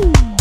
Ooh.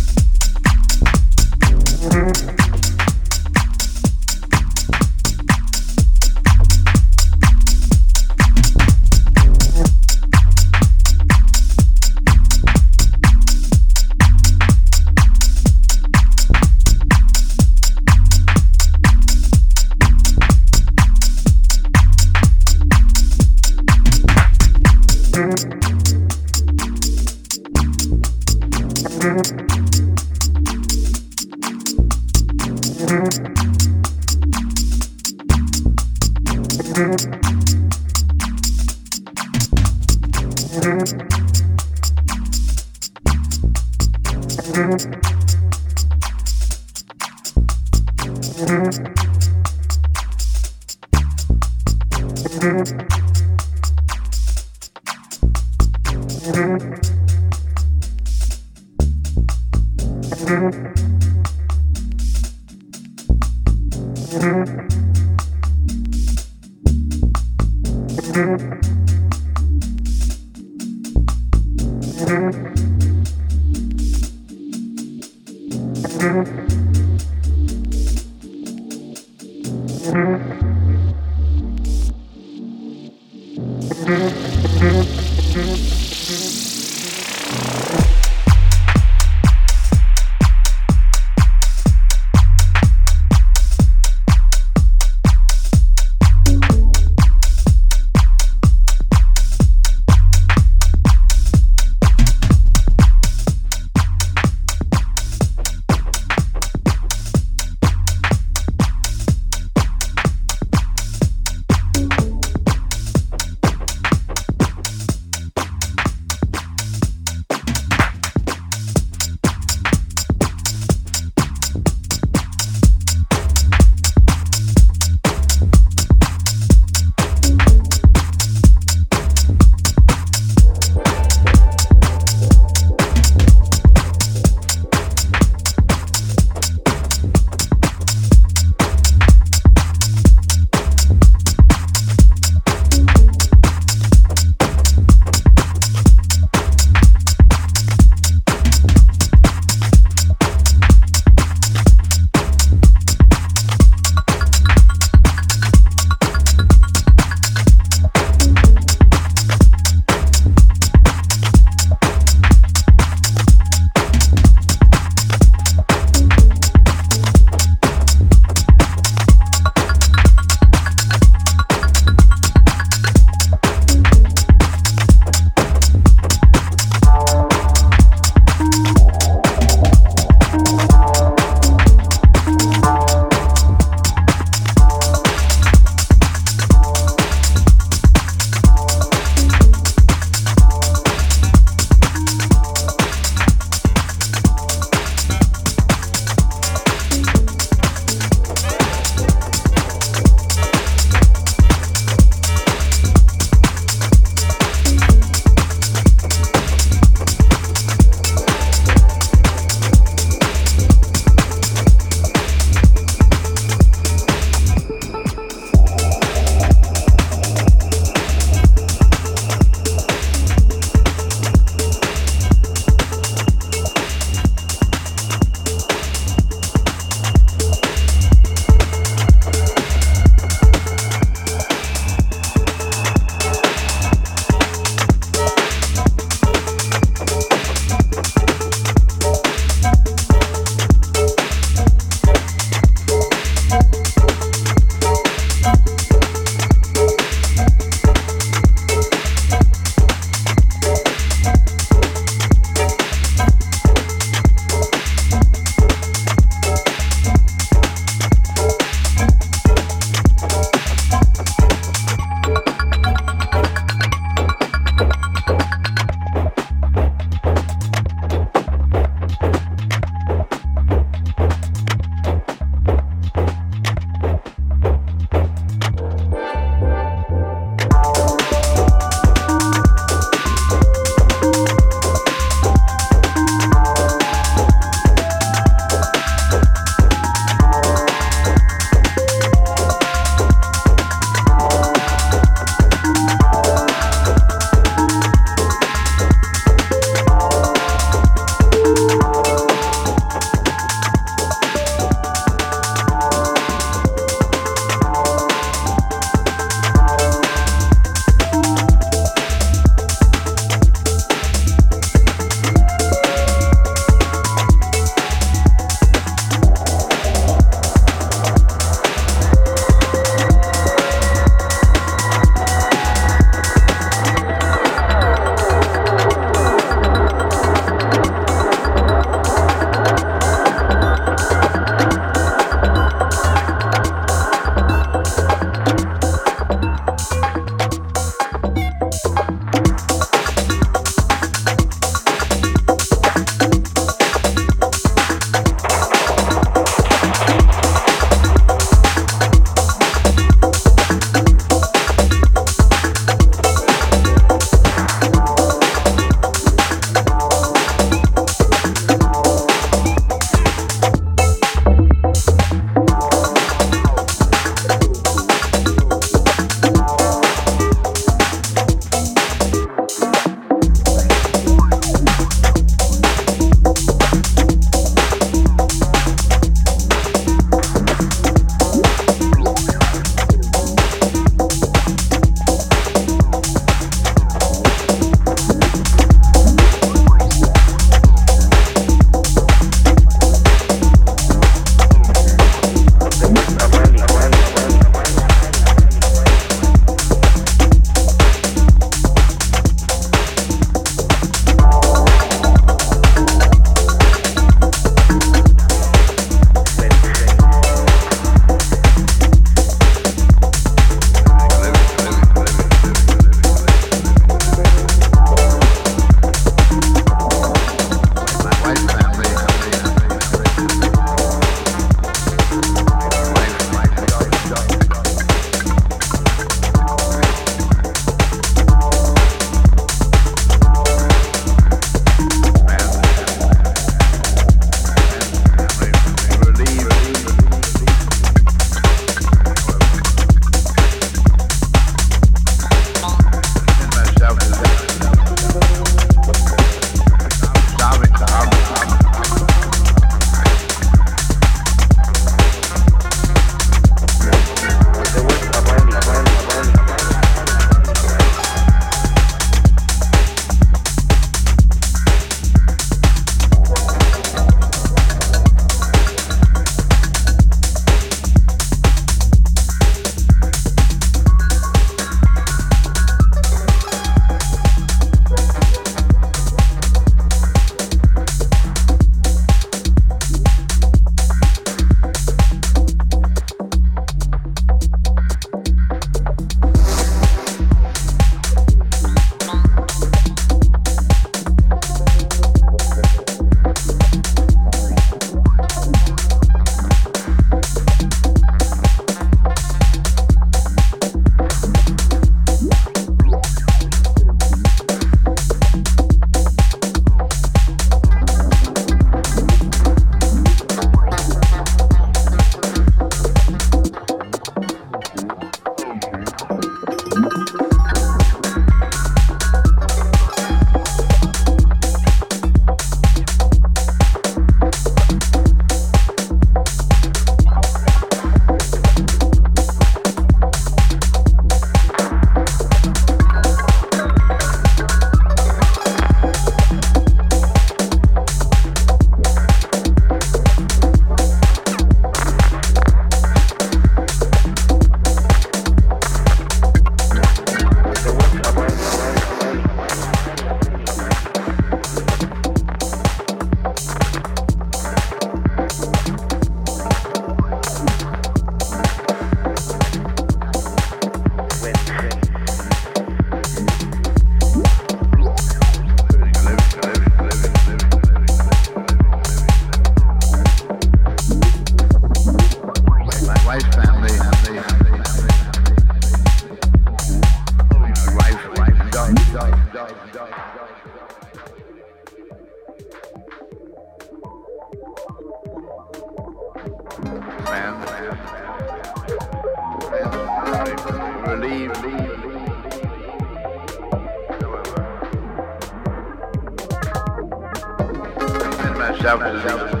Myself